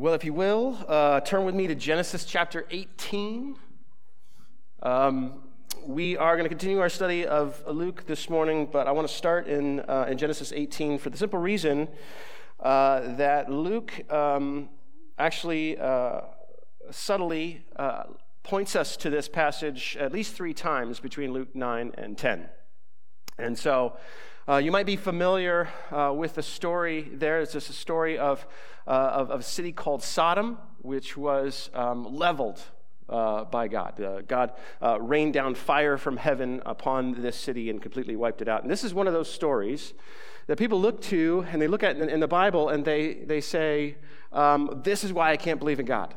Well, if you will, uh, turn with me to Genesis chapter 18. Um, we are going to continue our study of Luke this morning, but I want to start in, uh, in Genesis 18 for the simple reason uh, that Luke um, actually uh, subtly uh, points us to this passage at least three times between Luke 9 and 10. And so uh, you might be familiar uh, with the story there. It's just a story of, uh, of, of, a city called Sodom, which was um, leveled uh, by God. Uh, God uh, rained down fire from heaven upon this city and completely wiped it out. And this is one of those stories that people look to and they look at in, the Bible and they, they say, um, This is why I can't believe in God.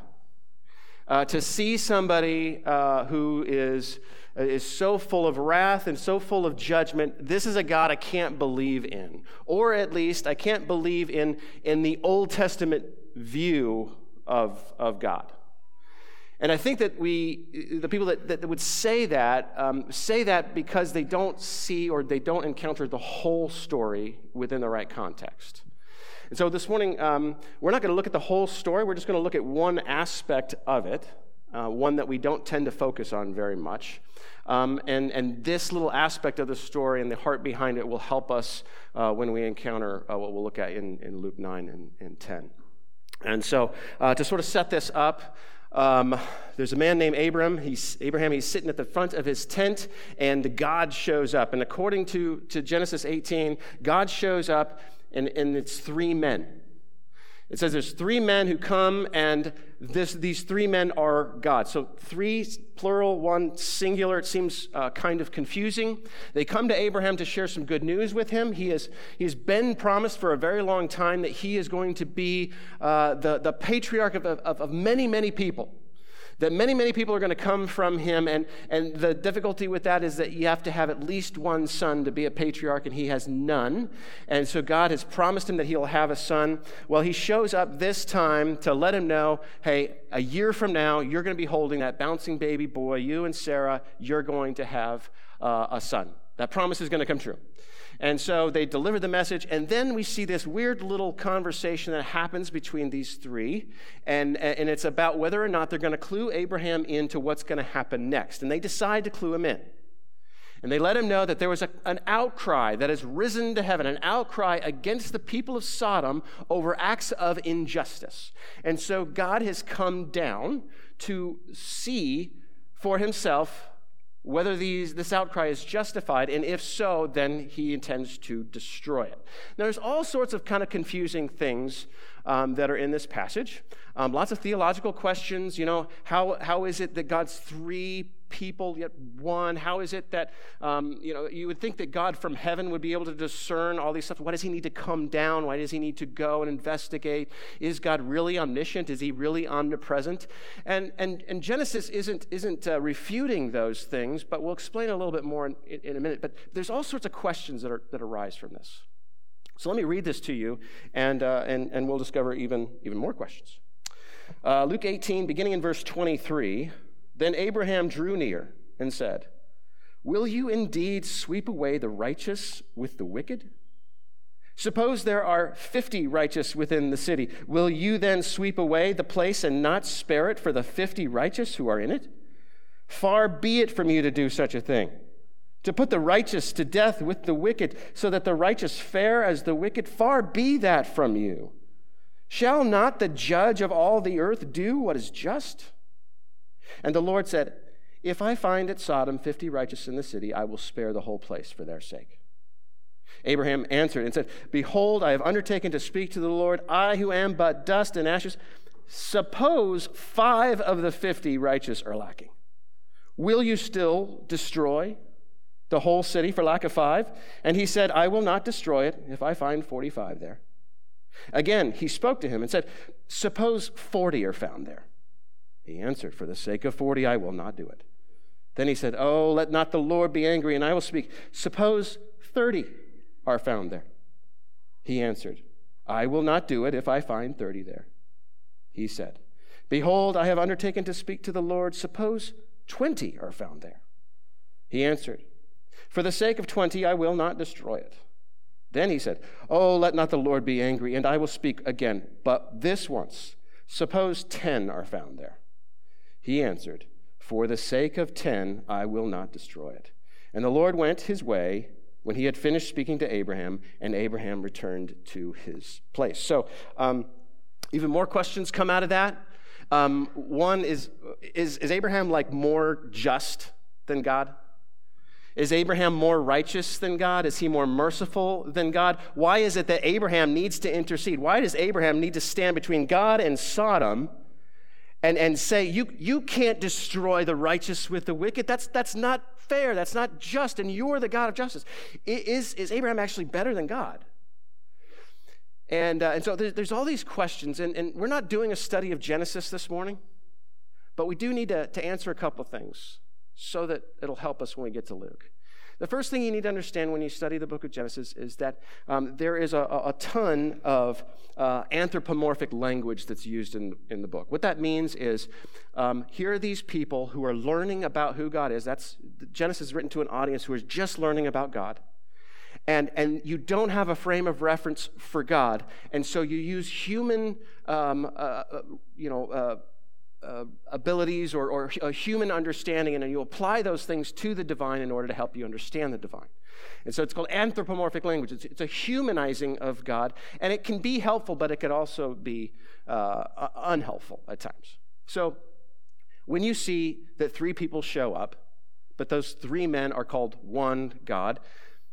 to see somebody who is is so full of wrath and so full of judgment. This is a God I can't believe in. Or at least I can't believe in, in the Old Testament view of, of God. And I think that we, the people that, that would say that, um, say that because they don't see or they don't encounter the whole story within the right context. And so this morning, um, we're not going to look at the whole story. We're just going to look at one aspect of it, uh, one that we don't tend to focus on very much. Um, and, and this little aspect of the story and the heart behind it will help us uh, when we encounter uh, what we'll look at in, in Luke 9 and, and 10. And so, uh, to sort of set this up, um, there's a man named Abram. He's, Abraham, he's sitting at the front of his tent, and God shows up. And according to, to Genesis 18, God shows up, and, and it's three men. It says there's three men who come, and this, these three men are God. So three plural, one singular. It seems uh, kind of confusing. They come to Abraham to share some good news with him. He has he's been promised for a very long time that he is going to be uh, the, the patriarch of, of, of many, many people that many, many people are going to come from him. And, and the difficulty with that is that you have to have at least one son to be a patriarch, and he has none. And so God has promised him that he'll have a son. Well, he shows up this time to let him know hey, a year from now, you're going to be holding that bouncing baby boy. You and Sarah, you're going to have uh, a son. That promise is going to come true. And so they deliver the message, and then we see this weird little conversation that happens between these three, and, and it's about whether or not they're going to clue Abraham into what's going to happen next. And they decide to clue him in. And they let him know that there was a, an outcry that has risen to heaven, an outcry against the people of Sodom over acts of injustice. And so God has come down to see for himself whether these, this outcry is justified, and if so, then he intends to destroy it. Now, there's all sorts of kind of confusing things um, that are in this passage. Um, lots of theological questions. You know, how, how is it that God's three people yet one? How is it that, um, you know, you would think that God from heaven would be able to discern all these stuff. Why does he need to come down? Why does he need to go and investigate? Is God really omniscient? Is he really omnipresent? And, and, and Genesis isn't, isn't uh, refuting those things, but we'll explain a little bit more in, in a minute. But there's all sorts of questions that, are, that arise from this. So let me read this to you, and, uh, and, and we'll discover even, even more questions. Uh, Luke 18, beginning in verse 23. Then Abraham drew near and said, Will you indeed sweep away the righteous with the wicked? Suppose there are 50 righteous within the city. Will you then sweep away the place and not spare it for the 50 righteous who are in it? Far be it from you to do such a thing to put the righteous to death with the wicked, so that the righteous fare as the wicked. Far be that from you. Shall not the judge of all the earth do what is just? And the Lord said, If I find at Sodom fifty righteous in the city, I will spare the whole place for their sake. Abraham answered and said, Behold, I have undertaken to speak to the Lord, I who am but dust and ashes. Suppose five of the fifty righteous are lacking. Will you still destroy the whole city for lack of five? And he said, I will not destroy it if I find 45 there. Again, he spoke to him and said, Suppose 40 are found there. He answered, For the sake of 40, I will not do it. Then he said, Oh, let not the Lord be angry, and I will speak. Suppose 30 are found there. He answered, I will not do it if I find 30 there. He said, Behold, I have undertaken to speak to the Lord. Suppose 20 are found there. He answered, for the sake of twenty, I will not destroy it. Then he said, Oh, let not the Lord be angry, and I will speak again, but this once. Suppose ten are found there. He answered, For the sake of ten, I will not destroy it. And the Lord went his way when he had finished speaking to Abraham, and Abraham returned to his place. So, um, even more questions come out of that. Um, one is, is Is Abraham like more just than God? Is Abraham more righteous than God? Is he more merciful than God? Why is it that Abraham needs to intercede? Why does Abraham need to stand between God and Sodom and, and say, you, you can't destroy the righteous with the wicked? That's, that's not fair. That's not just. And you're the God of justice. Is, is Abraham actually better than God? And, uh, and so there's, there's all these questions. And, and we're not doing a study of Genesis this morning, but we do need to, to answer a couple of things so that it'll help us when we get to Luke. The first thing you need to understand when you study the book of Genesis is that um, there is a, a ton of uh, anthropomorphic language that's used in, in the book. What that means is um, here are these people who are learning about who God is. That's Genesis is written to an audience who is just learning about God. And, and you don't have a frame of reference for God. And so you use human, um, uh, uh you know, uh, uh, abilities or, or a human understanding, and you apply those things to the divine in order to help you understand the divine. And so it's called anthropomorphic language. It's, it's a humanizing of God, and it can be helpful, but it could also be uh, unhelpful at times. So when you see that three people show up, but those three men are called one God,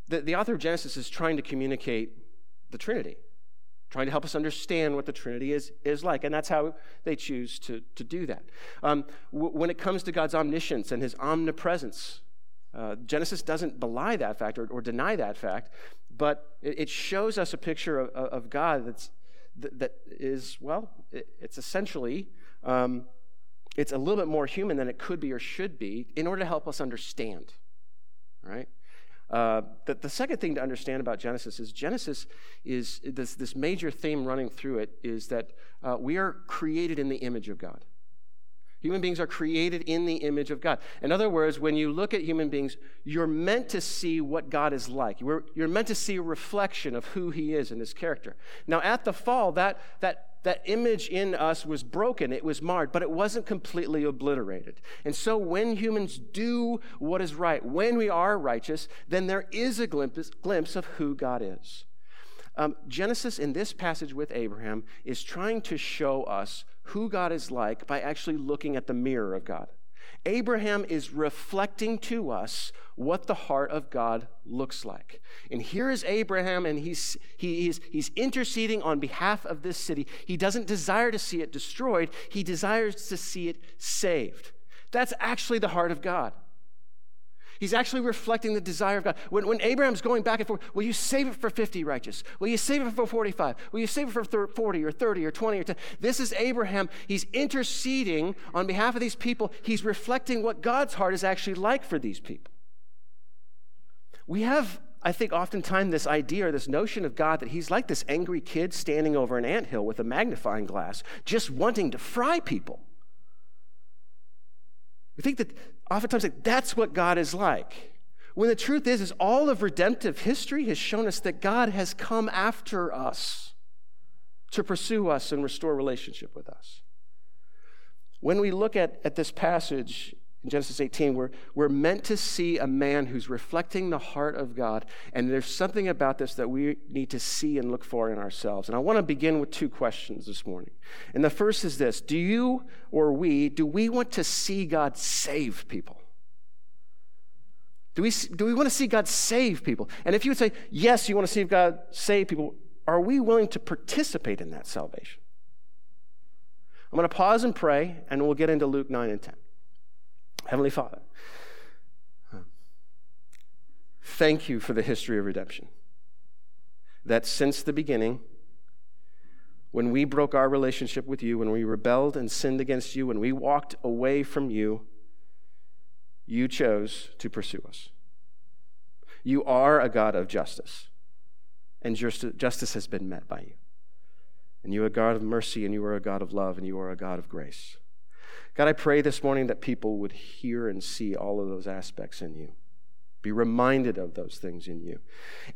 the, the author of Genesis is trying to communicate the Trinity trying to help us understand what the Trinity is, is like. And that's how they choose to, to do that. Um, w- when it comes to God's omniscience and his omnipresence, uh, Genesis doesn't belie that fact or, or deny that fact, but it, it, shows us a picture of, of God that's, that is, well, it, it's essentially. Um, it's a little bit more human than it could be or should be in order to help us understand, right? Uh, the, the second thing to understand about Genesis is Genesis is this, this major theme running through it is that uh, we are created in the image of God. Human beings are created in the image of God. In other words, when you look at human beings, you're meant to see what God is like. You're, you're meant to see a reflection of who He is and His character. Now, at the fall, that, that that image in us was broken, it was marred, but it wasn't completely obliterated. And so when humans do what is right, when we are righteous, then there is a glimpse, glimpse of who God is. Um, Genesis, in this passage with Abraham, is trying to show us who God is like by actually looking at the mirror of God. Abraham is reflecting to us what the heart of God looks like. And here is Abraham, and he's, he is, he's interceding on behalf of this city. He doesn't desire to see it destroyed, he desires to see it saved. That's actually the heart of God. He's actually reflecting the desire of God. When, when Abraham's going back and forth, will you save it for 50 righteous? Will you save it for 45? Will you save it for 40 or 30 or 20 or 10? This is Abraham. He's interceding on behalf of these people. He's reflecting what God's heart is actually like for these people. We have, I think, oftentimes this idea or this notion of God that he's like this angry kid standing over an ant hill with a magnifying glass, just wanting to fry people. We think that oftentimes like, that's what God is like. When the truth is, is all of redemptive history has shown us that God has come after us to pursue us and restore relationship with us. When we look at, at this passage in Genesis 18, we're, we're meant to see a man who's reflecting the heart of God. And there's something about this that we need to see and look for in ourselves. And I want to begin with two questions this morning. And the first is this Do you or we, do we want to see God save people? Do we, do we want to see God save people? And if you would say, yes, you want to see God save people, are we willing to participate in that salvation? I'm going to pause and pray, and we'll get into Luke 9 and 10. Heavenly Father, thank you for the history of redemption. That since the beginning, when we broke our relationship with you, when we rebelled and sinned against you, when we walked away from you, you chose to pursue us. You are a God of justice, and justice has been met by you. And you are a God of mercy, and you are a God of love, and you are a God of grace. God, I pray this morning that people would hear and see all of those aspects in you. Be reminded of those things in you.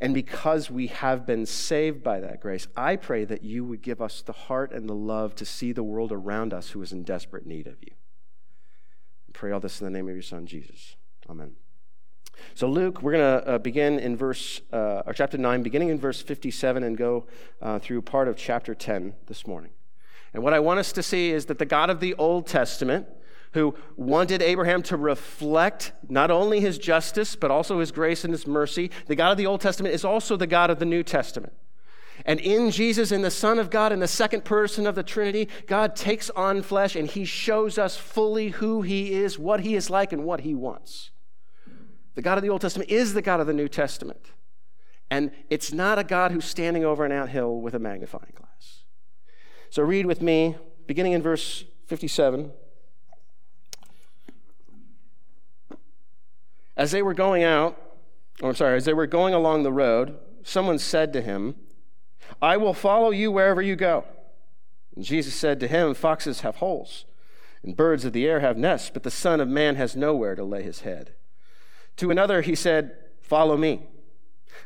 And because we have been saved by that grace, I pray that you would give us the heart and the love to see the world around us who is in desperate need of you. I pray all this in the name of your Son, Jesus. Amen. So, Luke, we're going to uh, begin in verse, uh, or chapter 9, beginning in verse 57 and go uh, through part of chapter 10 this morning. And what I want us to see is that the God of the Old Testament, who wanted Abraham to reflect not only his justice, but also his grace and his mercy, the God of the Old Testament is also the God of the New Testament. And in Jesus, in the Son of God, in the second person of the Trinity, God takes on flesh and he shows us fully who he is, what he is like, and what he wants. The God of the Old Testament is the God of the New Testament. And it's not a God who's standing over an anthill with a magnifying glass. So read with me, beginning in verse 57. As they were going out, or I'm sorry, as they were going along the road, someone said to him, I will follow you wherever you go. And Jesus said to him, Foxes have holes, and birds of the air have nests, but the Son of Man has nowhere to lay his head. To another he said, Follow me.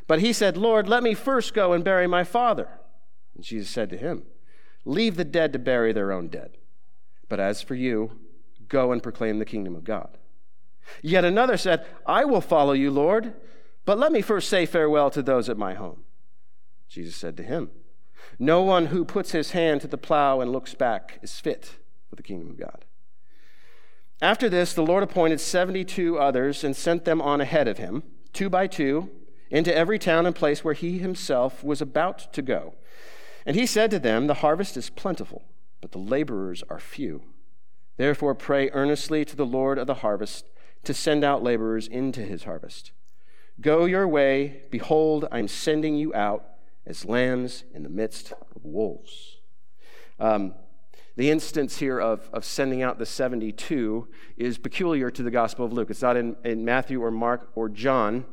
But he said, Lord, let me first go and bury my father. And Jesus said to him, Leave the dead to bury their own dead. But as for you, go and proclaim the kingdom of God. Yet another said, I will follow you, Lord, but let me first say farewell to those at my home. Jesus said to him, No one who puts his hand to the plow and looks back is fit for the kingdom of God. After this, the Lord appointed 72 others and sent them on ahead of him, two by two, into every town and place where he himself was about to go. And he said to them, The harvest is plentiful, but the laborers are few. Therefore, pray earnestly to the Lord of the harvest to send out laborers into his harvest. Go your way. Behold, I am sending you out as lambs in the midst of wolves. Um, the instance here of, of sending out the 72 is peculiar to the Gospel of Luke. It's not in, in Matthew or Mark or John.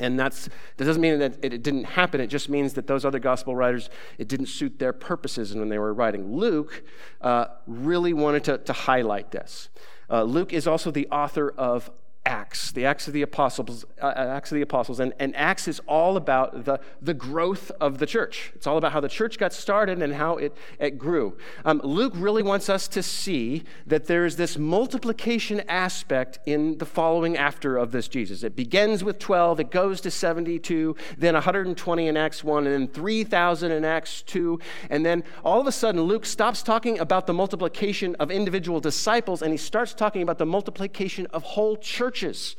And that's, that doesn't mean that it, didn't happen. It just means that those other gospel writers, it didn't suit their purposes when they were writing. Luke uh, really wanted to, to highlight this. Uh, Luke is also the author of Acts, the Acts of the Apostles, uh, uh, Acts of the Apostles, and, and Acts is all about the, the growth of the church. It's all about how the church got started and how it, it grew. Um, Luke really wants us to see that there is this multiplication aspect in the following after of this Jesus. It begins with 12, it goes to 72, then 120 in Acts 1, and then 3,000 in Acts 2, and then all of a sudden Luke stops talking about the multiplication of individual disciples and he starts talking about the multiplication of whole churches churches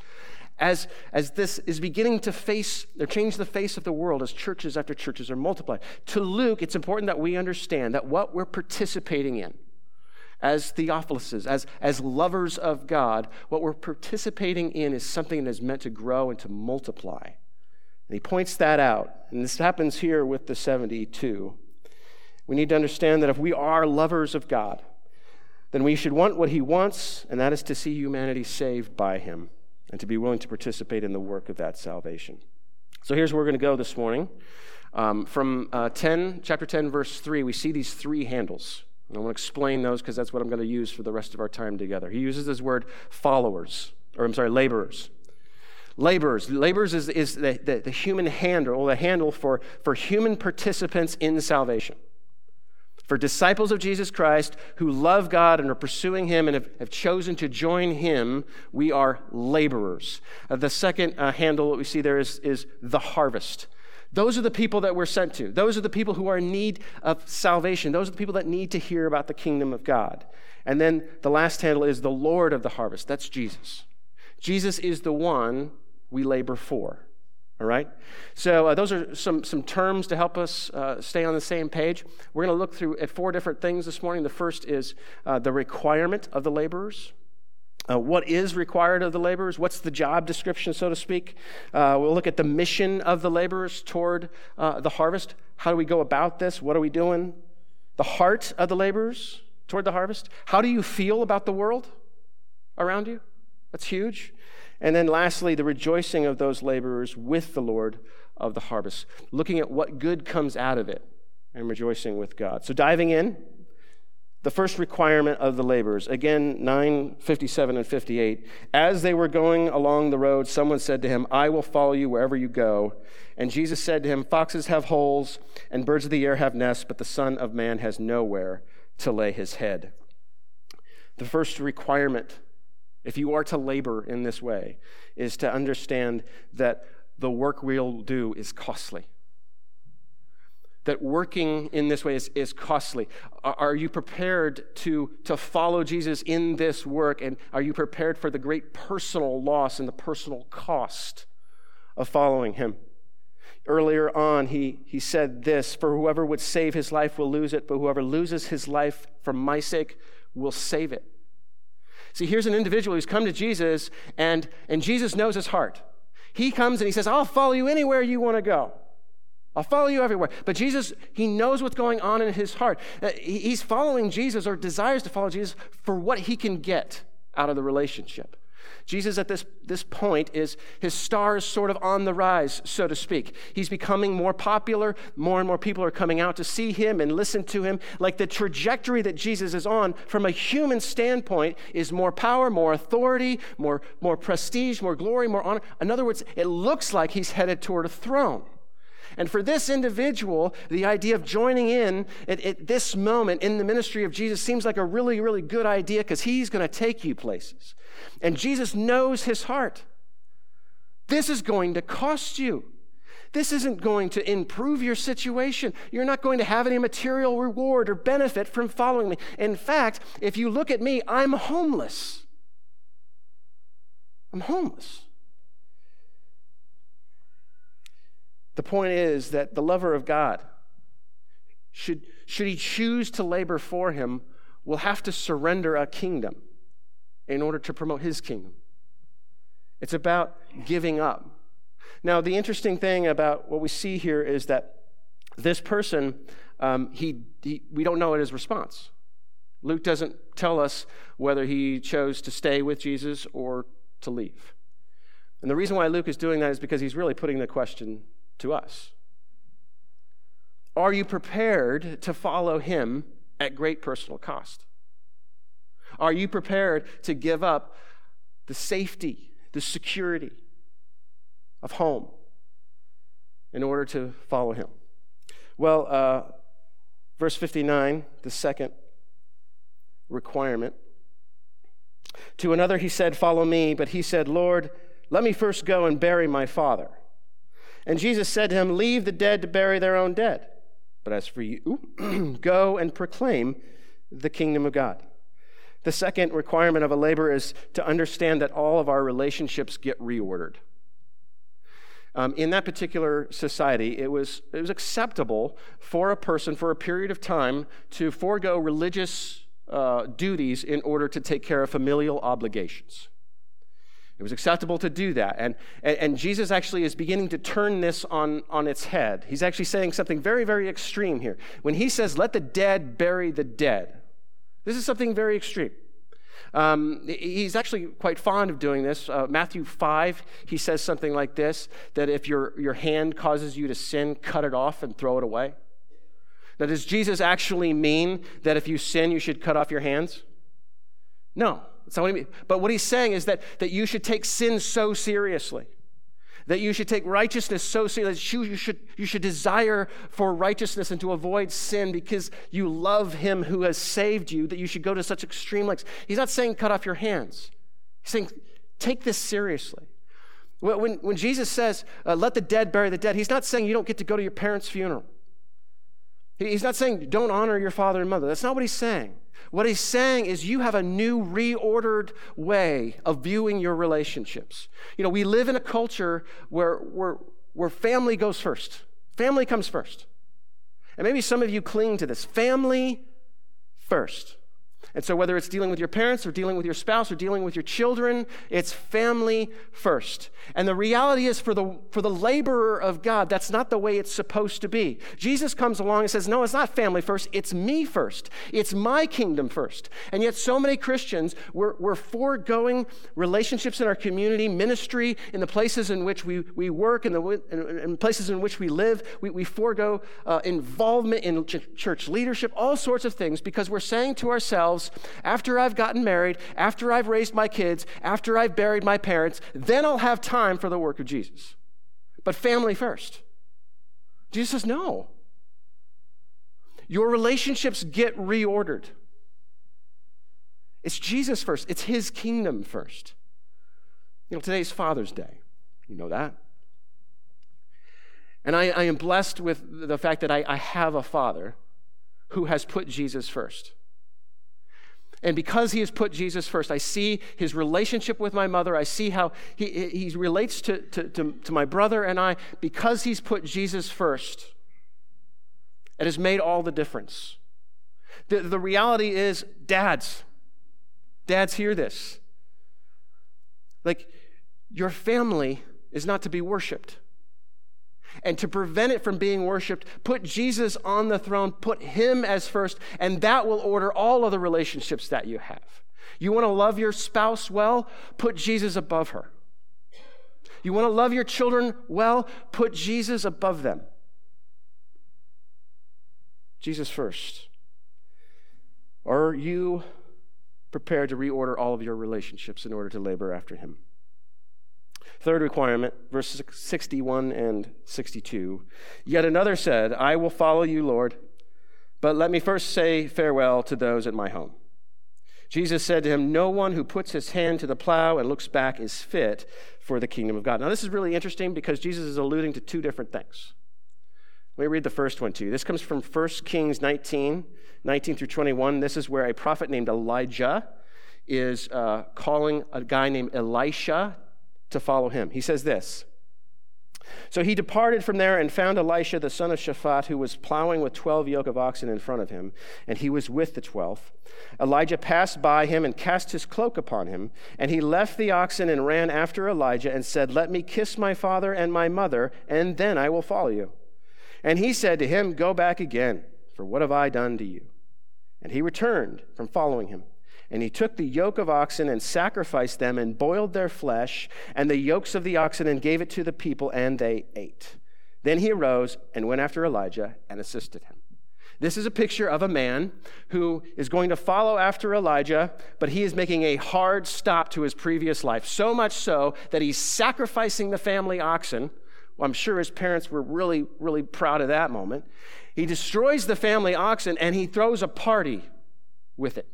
as, as this is beginning to face or change the face of the world as churches after churches are multiplied. To Luke, it's important that we understand that what we're participating in as Theophiluses, as, as lovers of God, what we're participating in is something that is meant to grow and to multiply. And he points that out. And this happens here with the 72. We need to understand that if we are lovers of God, then we should want what he wants, and that is to see humanity saved by him and to be willing to participate in the work of that salvation. So here's where we're going to go this morning. Um, from uh, 10, chapter 10, verse 3, we see these three handles. And I want to explain those because that's what I'm going to use for the rest of our time together. He uses this word followers, or I'm sorry, laborers. Laborers. Laborers is, is the, the, the human handle, or the handle for, for human participants in salvation. For disciples of Jesus Christ who love God and are pursuing Him and have, have chosen to join Him, we are laborers. Uh, the second uh, handle that we see there is, is the harvest. Those are the people that we're sent to. Those are the people who are in need of salvation. Those are the people that need to hear about the kingdom of God. And then the last handle is the Lord of the harvest. That's Jesus. Jesus is the one we labor for. All right? So, uh, those are some, some terms to help us uh, stay on the same page. We're going to look through at four different things this morning. The first is uh, the requirement of the laborers. Uh, what is required of the laborers? What's the job description, so to speak? Uh, we'll look at the mission of the laborers toward uh, the harvest. How do we go about this? What are we doing? The heart of the laborers toward the harvest. How do you feel about the world around you? That's huge. And then lastly, the rejoicing of those laborers with the Lord of the harvest, looking at what good comes out of it and rejoicing with God. So, diving in, the first requirement of the laborers. Again, 9, 57 and 58. As they were going along the road, someone said to him, I will follow you wherever you go. And Jesus said to him, Foxes have holes, and birds of the air have nests, but the Son of Man has nowhere to lay his head. The first requirement, if you are to labor in this way, is to understand that the work we'll do is costly that working in this way is, is costly. Are, you prepared to, to follow Jesus in this work? And are you prepared for the great personal loss and the personal cost of following him? Earlier on, he, he said this For whoever would save his life will lose it, but whoever loses his life for my sake will save it. See, here's an individual who's come to Jesus, and, and Jesus knows his heart. He comes and he says, I'll follow you anywhere you want to go. I'll follow you everywhere. But Jesus, he knows what's going on in his heart. Uh, he's following Jesus or desires to follow Jesus for what he can get out of the relationship. Jesus, at this, this point, is his star is sort of on the rise, so to speak. He's becoming more popular. More and more people are coming out to see him and listen to him. Like the trajectory that Jesus is on, from a human standpoint, is more power, more authority, more, more prestige, more glory, more honor. In other words, it looks like he's headed toward a throne. And for this individual, the idea of joining in at, at this moment in the ministry of Jesus seems like a really, really good idea because he's going to take you places. And Jesus knows his heart. This is going to cost you. This isn't going to improve your situation. You're not going to have any material reward or benefit from following me. In fact, if you look at me, I'm homeless. I'm homeless. The point is that the lover of God, should, should he choose to labor for him, will have to surrender a kingdom in order to promote his kingdom. It's about giving up. Now, the interesting thing about what we see here is that this person, um, he, he, we don't know his response. Luke doesn't tell us whether he chose to stay with Jesus or to leave. And the reason why Luke is doing that is because he's really putting the question to us. Are you prepared to follow him at great personal cost? Are you prepared to give up the safety, the security of home in order to follow him? Well, uh, verse 59, the second requirement. To another he said, Follow me, but he said, Lord, let me first go and bury my father. And Jesus said to him, Leave the dead to bury their own dead. But as for you, go and proclaim the kingdom of God. The second requirement of a laborer is to understand that all of our relationships get reordered. Um, in that particular society, it was, it was acceptable for a person for a period of time to forego religious uh, duties in order to take care of familial obligations. It was acceptable to do that. And, and, and, Jesus actually is beginning to turn this on, on its head. He's actually saying something very, very extreme here. When he says, let the dead bury the dead, this is something very extreme. Um, he's actually quite fond of doing this. Uh, Matthew 5, he says something like this that if your, your hand causes you to sin, cut it off and throw it away. Now, does Jesus actually mean that if you sin, you should cut off your hands? No. That's not what he means. But what he's saying is that, that you should take sin so seriously. That you should take righteousness so seriously. You should, you should desire for righteousness and to avoid sin because you love him who has saved you, that you should go to such extreme lengths. He's not saying cut off your hands. He's saying take this seriously. When, when Jesus says, uh, let the dead bury the dead, he's not saying you don't get to go to your parents' funeral. He's not saying don't honor your father and mother. That's not what he's saying. What he's saying is you have a new reordered way of viewing your relationships. You know, we live in a culture where, where, where family goes first. Family comes first. And maybe some of you cling to this family first. And so, whether it's dealing with your parents or dealing with your spouse or dealing with your children, it's family first. And the reality is, for the, for the laborer of God, that's not the way it's supposed to be. Jesus comes along and says, No, it's not family first, it's me first. It's my kingdom first. And yet, so many Christians, we're, we're foregoing relationships in our community, ministry, in the places in which we, we work, in the in, in places in which we live. We, we forego uh, involvement in ch- church leadership, all sorts of things, because we're saying to ourselves, after I've gotten married, after I've raised my kids, after I've buried my parents, then I'll have time for the work of Jesus. But family first. Jesus says, no. Your relationships get reordered. It's Jesus first, it's His kingdom first. You know, today's Father's Day. You know that? And I, I am blessed with the fact that I, I have a father who has put Jesus first. And because he has put Jesus first, I see his relationship with my mother. I see how he, he relates to, to, to, to my brother and I. Because he's put Jesus first, it has made all the difference. The, the reality is, dads, dads, hear this. Like, your family is not to be worshiped. And to prevent it from being worshiped, put Jesus on the throne, put him as first, and that will order all other relationships that you have. You want to love your spouse well? Put Jesus above her. You want to love your children well? Put Jesus above them. Jesus first. Are you prepared to reorder all of your relationships in order to labor after him? Third requirement, verses 61 and 62. Yet another said, I will follow you, Lord, but let me first say farewell to those at my home. Jesus said to him, No one who puts his hand to the plow and looks back is fit for the kingdom of God. Now, this is really interesting because Jesus is alluding to two different things. Let me read the first one to you. This comes from 1 Kings 19, 19 through 21. This is where a prophet named Elijah is uh, calling a guy named Elisha to follow him. He says this So he departed from there and found Elisha, the son of Shaphat, who was plowing with 12 yoke of oxen in front of him, and he was with the 12th. Elijah passed by him and cast his cloak upon him, and he left the oxen and ran after Elijah and said, Let me kiss my father and my mother, and then I will follow you. And he said to him, Go back again, for what have I done to you? And he returned from following him. And he took the yoke of oxen and sacrificed them and boiled their flesh and the yokes of the oxen and gave it to the people, and they ate. Then he arose and went after Elijah and assisted him. This is a picture of a man who is going to follow after Elijah, but he is making a hard stop to his previous life. So much so that he's sacrificing the family oxen. Well, I'm sure his parents were really, really proud of that moment. He destroys the family oxen and he throws a party with it.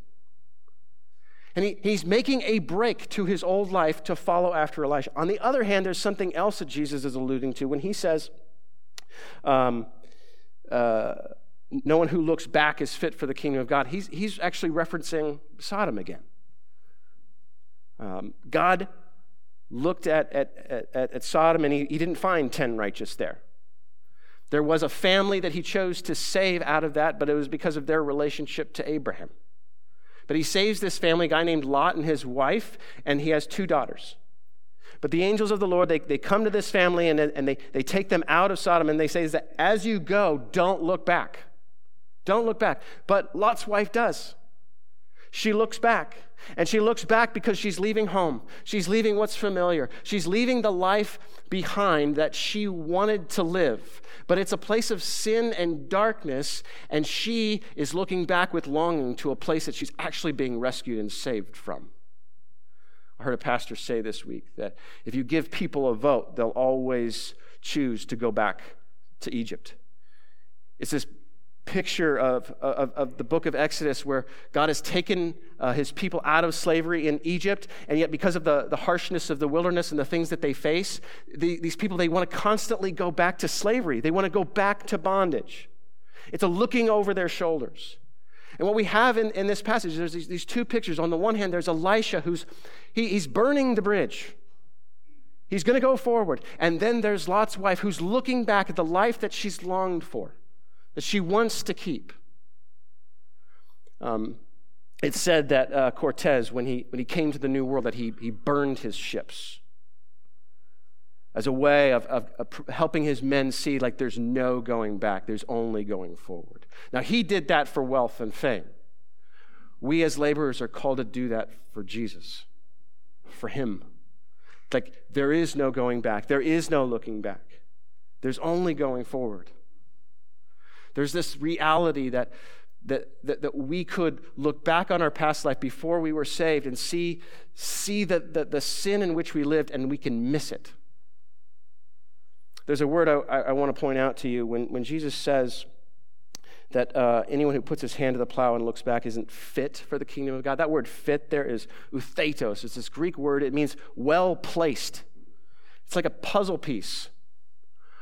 And he, he's making a break to his old life to follow after Elijah. On the other hand, there's something else that Jesus is alluding to when he says, um, uh, No one who looks back is fit for the kingdom of God. He's, he's actually referencing Sodom again. Um, God looked at, at, at, at Sodom and he, he didn't find 10 righteous there. There was a family that he chose to save out of that, but it was because of their relationship to Abraham. But he saves this family, a guy named Lot and his wife, and he has two daughters. But the angels of the Lord, they, they come to this family and, and they, they take them out of Sodom and they say that as you go, don't look back. Don't look back. But Lot's wife does. She looks back. And she looks back because she's leaving home. She's leaving what's familiar. She's leaving the life behind that she wanted to live. But it's a place of sin and darkness, and she is looking back with longing to a place that she's actually being rescued and saved from. I heard a pastor say this week that if you give people a vote, they'll always choose to go back to Egypt. It's this picture of, of, of, the book of Exodus where God has taken uh, his people out of slavery in Egypt, and yet because of the, the harshness of the wilderness and the things that they face, the, these people, they want to constantly go back to slavery. They want to go back to bondage. It's a looking over their shoulders. And what we have in, in this passage, there's these, these two pictures. On the one hand, there's Elisha who's he, he's burning the bridge. He's going to go forward. And then there's Lot's wife who's looking back at the life that she's longed for that she wants to keep. Um, it's said that uh, Cortez, when he, when he came to the New World, that he, he burned his ships as a way of, of, of, helping his men see like there's no going back, there's only going forward. Now, he did that for wealth and fame. We as laborers are called to do that for Jesus, for him. Like there is no going back, there is no looking back, there's only going forward. There's this reality that that, that, that we could look back on our past life before we were saved and see, see the, the, the sin in which we lived and we can miss it. There's a word I, I want to point out to you when, when Jesus says that uh, anyone who puts his hand to the plow and looks back isn't fit for the kingdom of God. That word fit there is outhetos. It's this Greek word, it means well placed. It's like a puzzle piece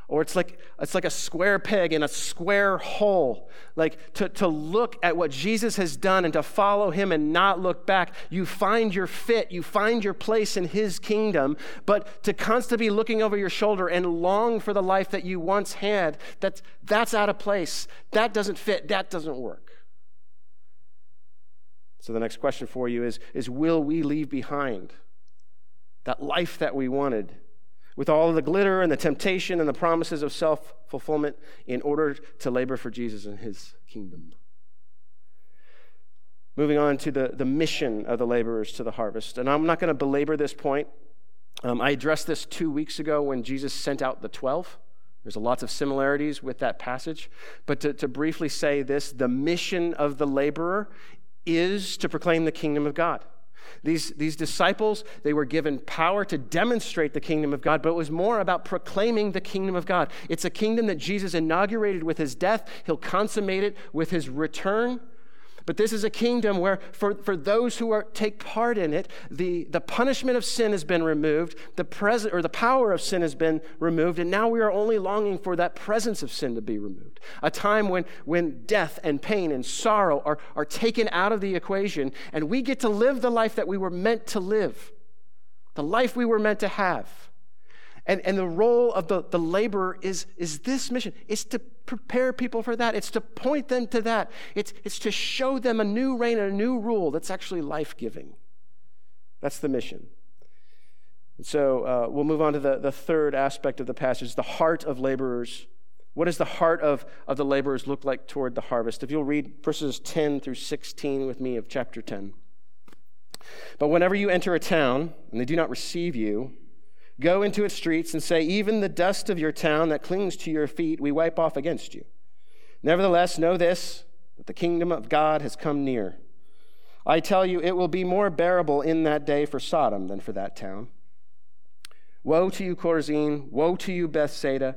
or it's like it's like a square peg in a square hole. Like to, to look at what jesus has done and to follow him and not look back. You find your fit you find your place in his kingdom but to constantly be looking over your shoulder and long for the life that you once had that's that's out of place. That doesn't fit. That doesn't work. So the next question for you is is will we leave behind that life that we wanted with all the glitter and the temptation and the promises of self fulfillment in order to labor for Jesus and his kingdom. Moving on to the, the mission of the laborers to the harvest. And I'm not going to belabor this point. Um, I addressed this two weeks ago when Jesus sent out the 12. There's lots of similarities with that passage. But to, to briefly say this the mission of the laborer is to proclaim the kingdom of God. These, these disciples, they were given power to demonstrate the kingdom of God, but it was more about proclaiming the kingdom of God. It's a kingdom that Jesus inaugurated with his death, he'll consummate it with his return. But this is a kingdom where, for, for those who are, take part in it, the, the punishment of sin has been removed, the present or the power of sin has been removed, and now we are only longing for that presence of sin to be removed. A time when, when death and pain and sorrow are, are taken out of the equation, and we get to live the life that we were meant to live, the life we were meant to have. And, and the role of the, the laborer is, is this mission it's to prepare people for that, it's to point them to that, it's, it's to show them a new reign and a new rule that's actually life giving. That's the mission. And so uh, we'll move on to the, the third aspect of the passage the heart of laborers. What does the heart of, of the laborers look like toward the harvest? If you'll read verses 10 through 16 with me of chapter 10. But whenever you enter a town and they do not receive you, Go into its streets and say, Even the dust of your town that clings to your feet, we wipe off against you. Nevertheless, know this, that the kingdom of God has come near. I tell you, it will be more bearable in that day for Sodom than for that town. Woe to you, Chorazin! Woe to you, Bethsaida!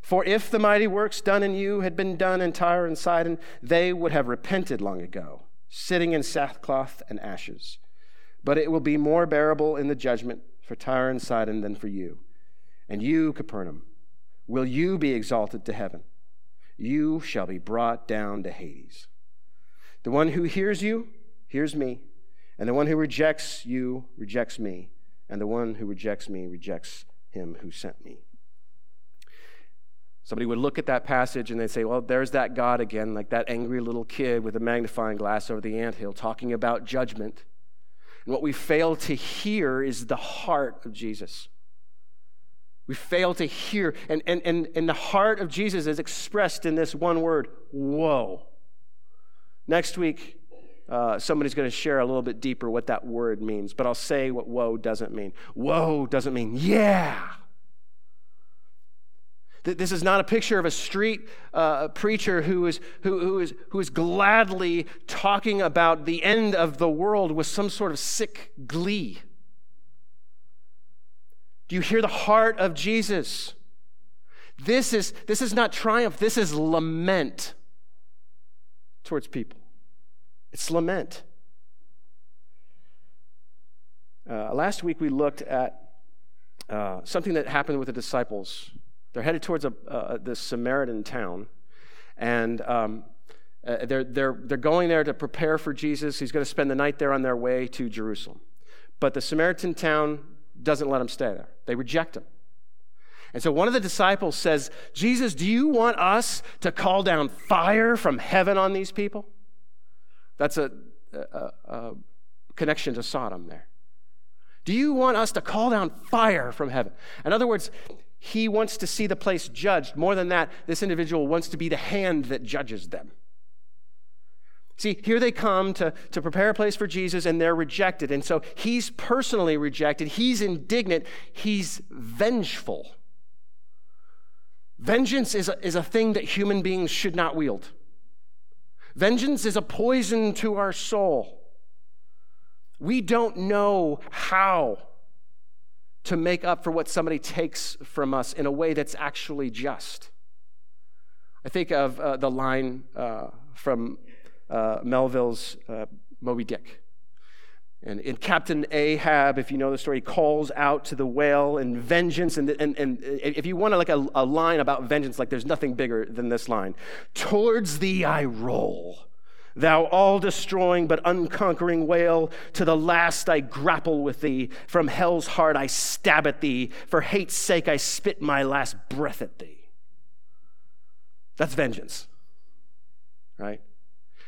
For if the mighty works done in you had been done in Tyre and Sidon, they would have repented long ago, sitting in sackcloth and ashes. But it will be more bearable in the judgment for Tyre and Sidon than for you. And you, Capernaum, will you be exalted to heaven? You shall be brought down to Hades. The one who hears you hears me, and the one who rejects you rejects me, and the one who rejects me rejects him who sent me. Somebody would look at that passage and they'd say, Well, there's that God again, like that angry little kid with a magnifying glass over the anthill talking about judgment. And what we fail to hear is the heart of Jesus. We fail to hear, and, and, and, and the heart of Jesus is expressed in this one word woe. Next week, uh, somebody's going to share a little bit deeper what that word means, but I'll say what woe doesn't mean. Woe doesn't mean yeah. This is not a picture of a street uh, preacher who is, who, who, is, who is gladly talking about the end of the world with some sort of sick glee. Do you hear the heart of Jesus? This is, this is not triumph, this is lament towards people. It's lament. Uh, last week we looked at uh, something that happened with the disciples they're headed towards a, uh, this Samaritan town, and um, uh, they're, they're, they're going there to prepare for Jesus. He's going to spend the night there on their way to Jerusalem. But the Samaritan town doesn't let him stay there, they reject him. And so one of the disciples says, Jesus, do you want us to call down fire from heaven on these people? That's a, a, a connection to Sodom there? Do you want us to call down fire from heaven? In other words, he wants to see the place judged. More than that, this individual wants to be the hand that judges them. See, here they come to, to prepare a place for Jesus and they're rejected. And so he's personally rejected. He's indignant. He's vengeful. Vengeance is a, is a thing that human beings should not wield. Vengeance is a poison to our soul. We don't know how to make up for what somebody takes from us in a way that's actually just. I think of uh, the line uh, from uh, Melville's uh, Moby Dick. And, in Captain Ahab, if you know the story, calls out to the whale in vengeance. And, and, and if you want like a, a line about vengeance, like there's nothing bigger than this line. Towards thee I roll, thou all destroying but unconquering whale. To the last I grapple with thee. From hell's heart I stab at thee. For hate's sake I spit my last breath at thee. That's vengeance, right?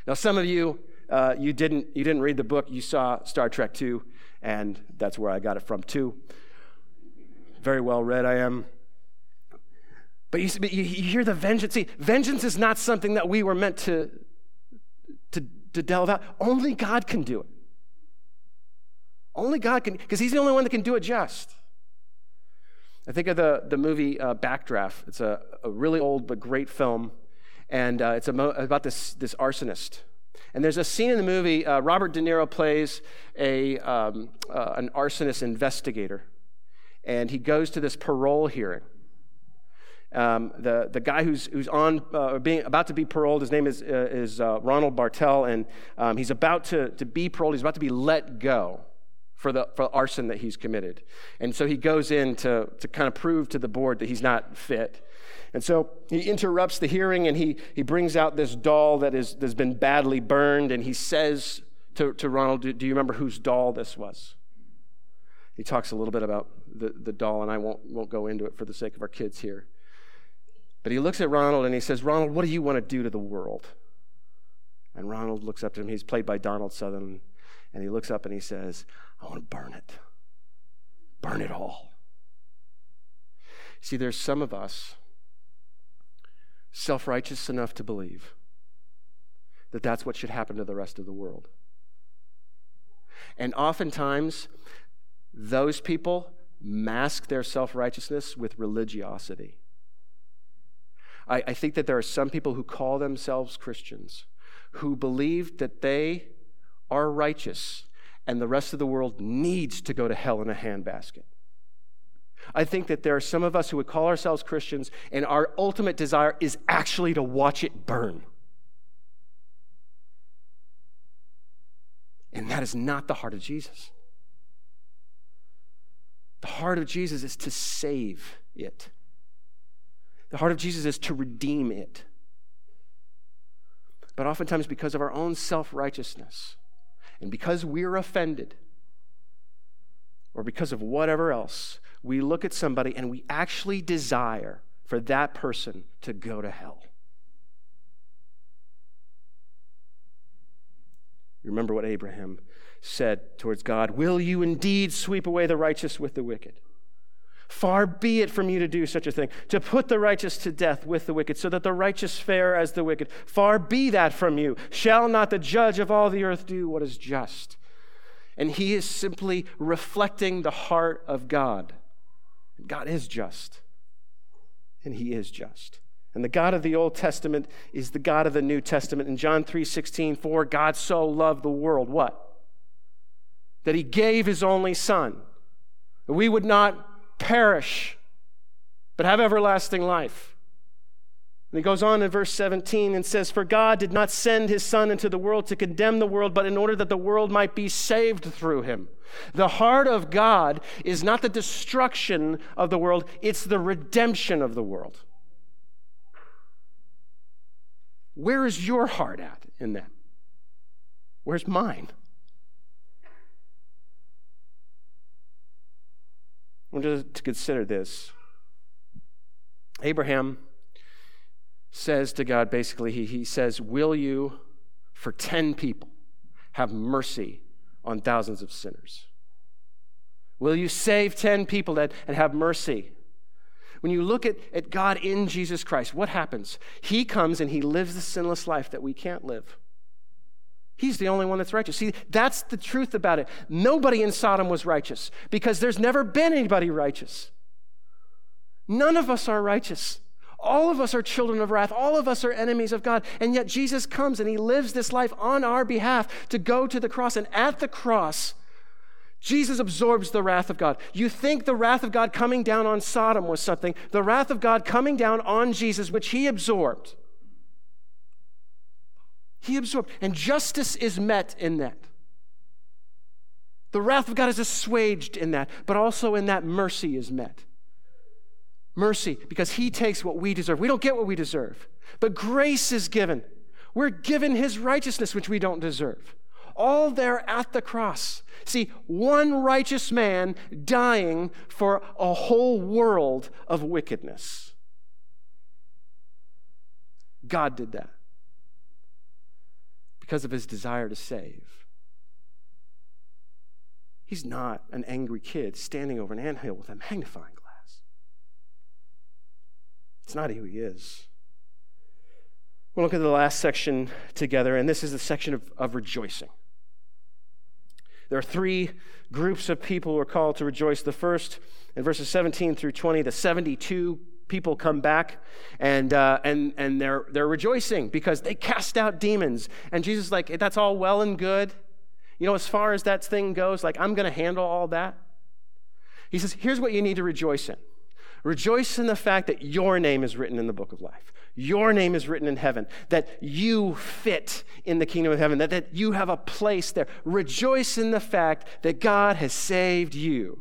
Now, some of you, uh, you, didn't, you didn't read the book, you saw Star Trek 2, and that's where I got it from, too. Very well read, I am. But you, you, hear the vengeance. See, vengeance is not something that we were meant to, to, delve out. Only God can do it. Only God can, because He's the only one that can do it just. I think of the, the movie uh, Backdraft. It's a, a really old but great film and uh, it's about this, this arsonist. And there's a scene in the movie, uh, Robert De Niro plays a, um, uh, an arsonist investigator, and he goes to this parole hearing. Um, the, the guy who's, who's on, uh, being, about to be paroled, his name is, uh, is uh, Ronald Bartel, and um, he's about to, to be paroled, he's about to be let go for the for arson that he's committed. And so he goes in to, to kind of prove to the board that he's not fit. And so he interrupts the hearing and he, he brings out this doll that is, that's been badly burned and he says to, to Ronald, do, do you remember whose doll this was? He talks a little bit about the, the doll, and I won't, won't go into it for the sake of our kids here. But he looks at Ronald and he says, Ronald, what do you want to do to the world? And Ronald looks up to him. He's played by Donald Sutherland. And he looks up and he says, I want to burn it. Burn it all. See, there's some of us self righteous enough to believe that that's what should happen to the rest of the world. And oftentimes, those people mask their self righteousness with religiosity. I, I, think that there are some people who call themselves Christians who believe that they are righteous and the rest of the world needs to go to hell in a handbasket. I think that there are some of us who would call ourselves Christians, and our ultimate desire is actually to watch it burn. And that is not the heart of Jesus. The heart of Jesus is to save it. The heart of Jesus is to redeem it. But oftentimes, because of our own self righteousness, and because we're offended, or because of whatever else, we look at somebody and we actually desire for that person to go to hell. Remember what Abraham said towards God Will you indeed sweep away the righteous with the wicked? Far be it from you to do such a thing, to put the righteous to death with the wicked, so that the righteous fare as the wicked. Far be that from you. Shall not the judge of all the earth do what is just? And he is simply reflecting the heart of God. God is just, and He is just. And the God of the Old Testament is the God of the New Testament. In John 3 16, for God so loved the world, what? That He gave His only Son, we would not perish, but have everlasting life. And he goes on in verse 17 and says, For God did not send his Son into the world to condemn the world, but in order that the world might be saved through him. The heart of God is not the destruction of the world, it's the redemption of the world. Where is your heart at in that? Where's mine? Want to consider this. Abraham says to God basically, he, he says, Will you, for 10 people, have mercy on thousands of sinners? Will you save 10 people and have mercy? When you look at, at God in Jesus Christ, what happens? He comes and he lives the sinless life that we can't live. He's the only one that's righteous. See, that's the truth about it. Nobody in Sodom was righteous because there's never been anybody righteous. None of us are righteous. All of us are children of wrath. All of us are enemies of God. And yet Jesus comes and he lives this life on our behalf to go to the cross. And at the cross, Jesus absorbs the wrath of God. You think the wrath of God coming down on Sodom was something, the wrath of God coming down on Jesus, which he absorbed. He absorbed. And justice is met in that. The wrath of God is assuaged in that, but also in that mercy is met. Mercy, because He takes what we deserve. We don't get what we deserve, but grace is given. We're given His righteousness, which we don't deserve. All there at the cross. See, one righteous man dying for a whole world of wickedness. God did that because of his desire to save. He's not an angry kid standing over an anthill with a magnifying glass. It's not who he is. We'll look at the last section together, and this is the section of, of rejoicing. There are three groups of people who are called to rejoice. The first, in verses 17 through 20, the 72 people come back and, uh, and, and they're, they're rejoicing because they cast out demons. And Jesus is like, that's all well and good. You know, as far as that thing goes, like, I'm going to handle all that. He says, here's what you need to rejoice in rejoice in the fact that your name is written in the book of life. Your name is written in heaven, that you fit in the kingdom of heaven, that, that you have a place there. Rejoice in the fact that God has saved you.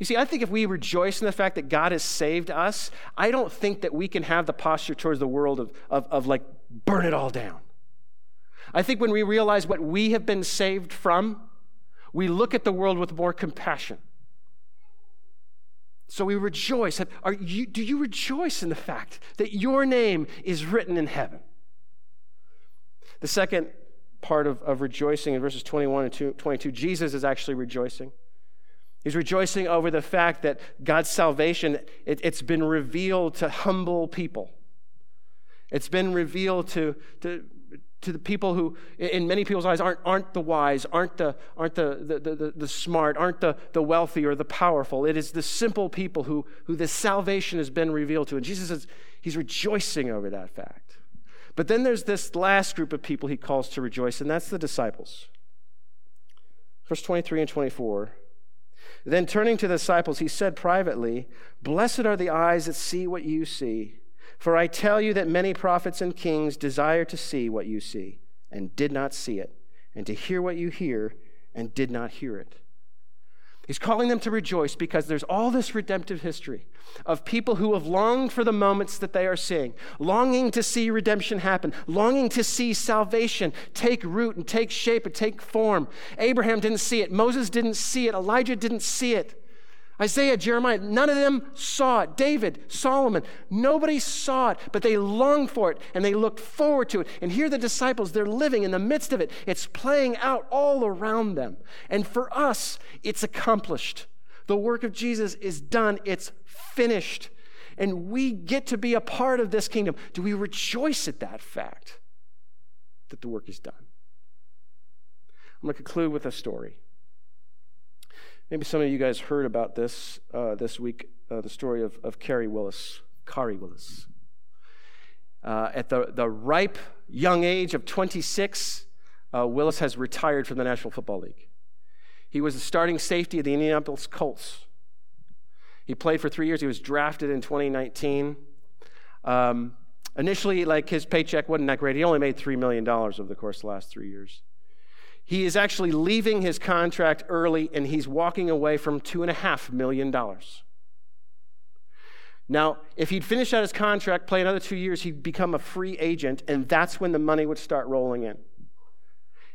You see, I think if we rejoice in the fact that God has saved us, I don't think that we can have the posture towards the world of, of, of like, burn it all down. I think when we realize what we have been saved from, we look at the world with more compassion. So we rejoice. You, do you rejoice in the fact that your name is written in heaven? The second part of, of rejoicing in verses 21 and 22, Jesus is actually rejoicing. He's rejoicing over the fact that God's salvation, it, has been revealed to humble people. It's been revealed to, to, to the people who, in many people's eyes, aren't, aren't the wise, aren't, the, aren't the, the, the, the smart, aren't the, the wealthy or the powerful. It is the simple people who, who this salvation has been revealed to. And Jesus is, he's rejoicing over that fact. But then there's this last group of people he calls to rejoice, and that's the disciples. Verse 23 and 24. Then turning to the disciples, he said privately, Blessed are the eyes that see what you see. For I tell you that many prophets and kings desire to see what you see, and did not see it, and to hear what you hear, and did not hear it. He's calling them to rejoice because there's all this redemptive history of people who have longed for the moments that they are seeing, longing to see redemption happen, longing to see salvation take root and take shape and take form. Abraham didn't see it, Moses didn't see it, Elijah didn't see it. Isaiah, Jeremiah, none of them saw it. David, Solomon, nobody saw it, but they longed for it and they looked forward to it. And here the disciples, they're living in the midst of it. It's playing out all around them. And for us, it's accomplished. The work of Jesus is done, it's finished. And we get to be a part of this kingdom. Do we rejoice at that fact that the work is done? I'm going to conclude with a story. Maybe some of you guys heard about this uh, this week uh, the story of, of Khari Willis. Khari Willis. Uh, at the, the ripe young age of 26, uh, Willis has retired from the National Football League. He was the starting safety of the Indianapolis Colts. He played for three years. He was drafted in 2019. Um, initially, like his paycheck wasn't that great. He only made $3 million over the course of the last three years. He is actually leaving his contract early and he's walking away from $2.5 million. Now, if he'd finish out his contract, play another two years, he'd become a free agent, and that's when the money would start rolling in.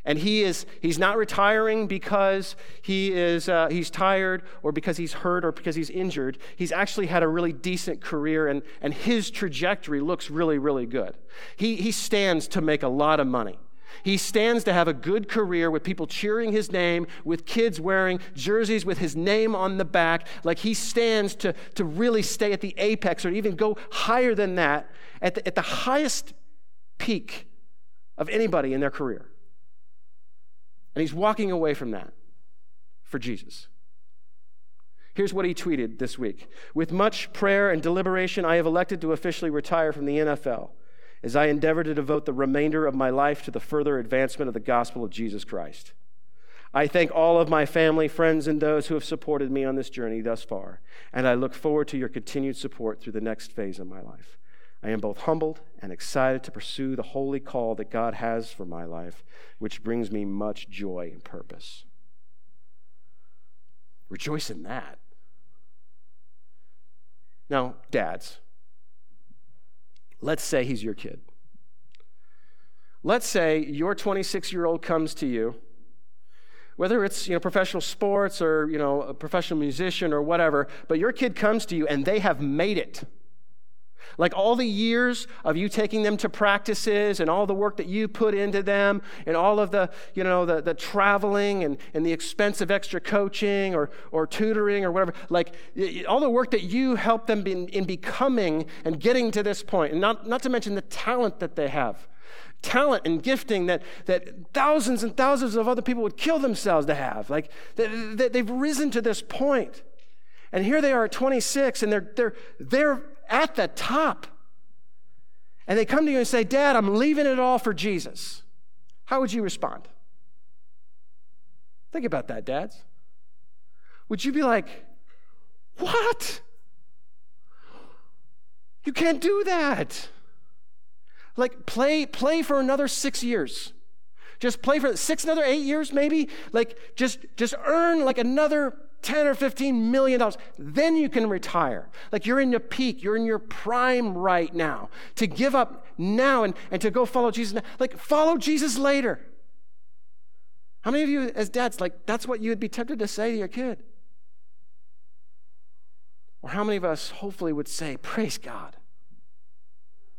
And he is, he's not retiring because he is, uh, he's tired or because he's hurt or because he's injured. He's actually had a really decent career and, and his trajectory looks really, really good. He, he stands to make a lot of money. He stands to have a good career with people cheering his name, with kids wearing jerseys with his name on the back. Like he stands to, to really stay at the apex or even go higher than that, at the, at the highest peak of anybody in their career. And he's walking away from that for Jesus. Here's what he tweeted this week With much prayer and deliberation, I have elected to officially retire from the NFL as I endeavor to devote the remainder of my life to the further advancement of the gospel of Jesus Christ. I thank all of my family, friends, and those who have supported me on this journey thus far, and I look forward to your continued support through the next phase of my life. I am both humbled and excited to pursue the holy call that God has for my life, which brings me much joy and purpose. Rejoice in that. Now, dads, let's say he's your kid. Let's say your 26 year old comes to you, whether it's you know, professional sports or you know, a professional musician or whatever, but your kid comes to you and they have made it. Like all the years of you taking them to practices and all the work that you put into them and all of the, you know, the, the traveling and, and the expense of extra coaching or, or tutoring or whatever, like all the work that you help them in, in becoming and getting to this point, and not, not to mention the talent that they have. Talent and gifting that, that thousands and thousands of other people would kill themselves to have. Like they, they've risen to this point. And here they are at 26, and they're, they're, they're at the top. And they come to you and say, Dad, I'm leaving it all for Jesus. How would you respond? Think about that, dads. Would you be like, What? You can't do that. Like play play for another 6 years. Just play for 6 another 8 years maybe. Like just just earn like another 10 or 15 million dollars, then you can retire. Like you're in your peak, you're in your prime right now. To give up now and, and to go follow Jesus now, like follow Jesus later. How many of you, as dads, like that's what you would be tempted to say to your kid? Or how many of us hopefully would say, Praise God,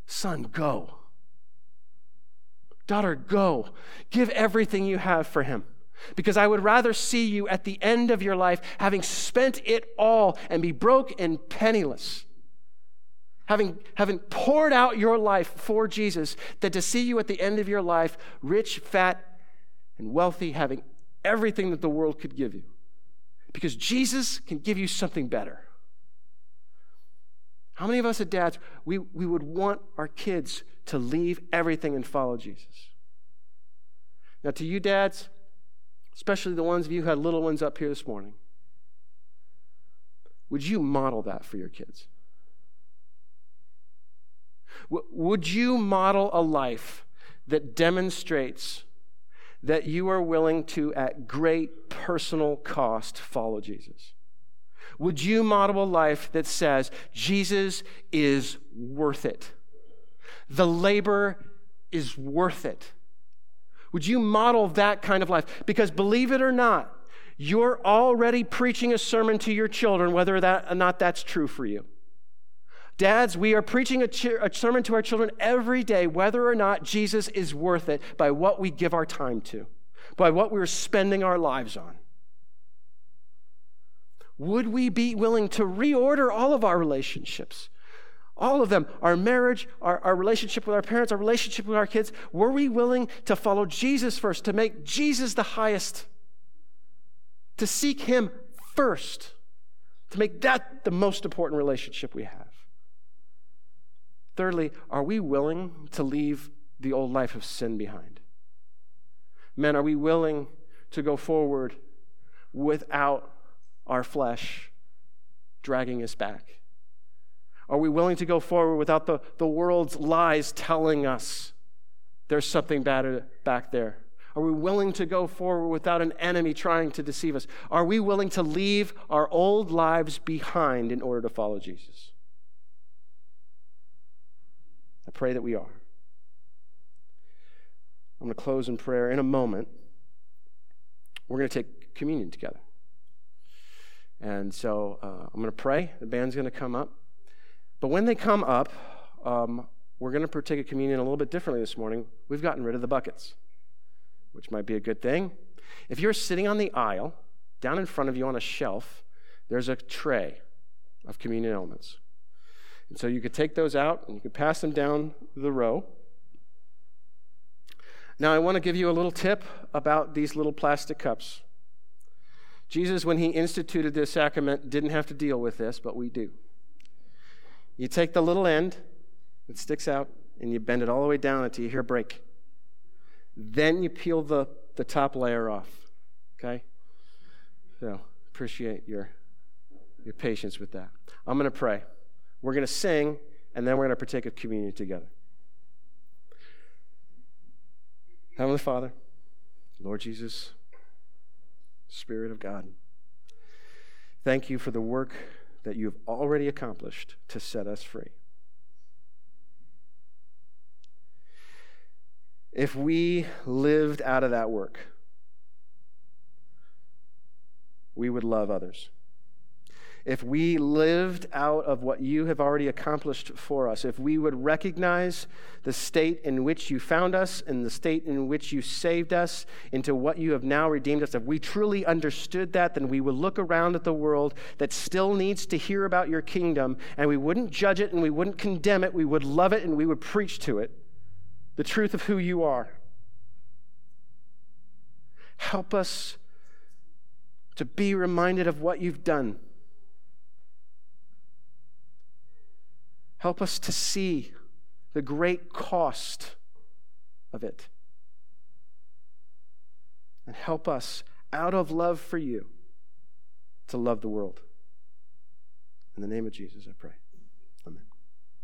son, go. Daughter, go. Give everything you have for him. Because I would rather see you at the end of your life having spent it all and be broke and penniless, having, having poured out your life for Jesus, than to see you at the end of your life rich, fat, and wealthy, having everything that the world could give you. Because Jesus can give you something better. How many of us as dads, we, we would want our kids to leave everything and follow Jesus? Now, to you dads, especially the ones of you who had little ones up here this morning, would you model that for your kids? Would you model a life that demonstrates that you are willing to, at great personal cost, follow Jesus? Would you model a life that says, Jesus is worth it? The labor is worth it. Would you model that kind of life? Because believe it or not, you're already preaching a sermon to your children, whether that or not that's true for you. Dads, we are preaching a, a, sermon to our children every day, whether or not Jesus is worth it by what we give our time to, by what we're spending our lives on. Would we be willing to reorder all of our relationships? All of them, our marriage, our, our relationship with our parents, our relationship with our kids, were we willing to follow Jesus first, to make Jesus the highest, to seek Him first, to make that the most important relationship we have? Thirdly, are we willing to leave the old life of sin behind? Men, are we willing to go forward without our flesh dragging us back? Are we willing to go forward without the, the world's lies telling us there's something bad back there? Are we willing to go forward without an enemy trying to deceive us? Are we willing to leave our old lives behind in order to follow Jesus? I pray that we are. I'm going to close in prayer in a moment. We're going to take communion together. And so uh, I'm going to pray. The band's going to come up. But when they come up, um, we're going to partake of communion a little bit differently this morning. We've gotten rid of the buckets. which might be a good thing. If you're sitting on the aisle, down in front of you on a shelf, there's a tray of communion elements. And so you could take those out and you could pass them down the row. Now, I want to give you a little tip about these little plastic cups. Jesus, when he instituted this sacrament, didn't have to deal with this, but we do. You take the little end that sticks out and you bend it all the way down until you hear a break. Then you peel the, the top layer off. Okay? So, appreciate your, your patience with that. I'm going to pray. We're going to sing, and then we're going to partake of communion together. Heavenly Father, Lord Jesus, Spirit of God, thank you for the work that you have already accomplished to set us free. If we lived out of that work, we would love others if we lived out of what you have already accomplished for us, if we would recognize the state in which you found us and the state in which you saved us into what you have now redeemed us, if we truly understood that, then we would look around at the world that still needs to hear about your kingdom and we wouldn't judge it and we wouldn't condemn it. We would love it and we would preach to it the truth of who you are. Help us to be reminded of what you've done Help us to see the great cost of it. And help us, out of love for you, to love the world. In the name of Jesus, I pray.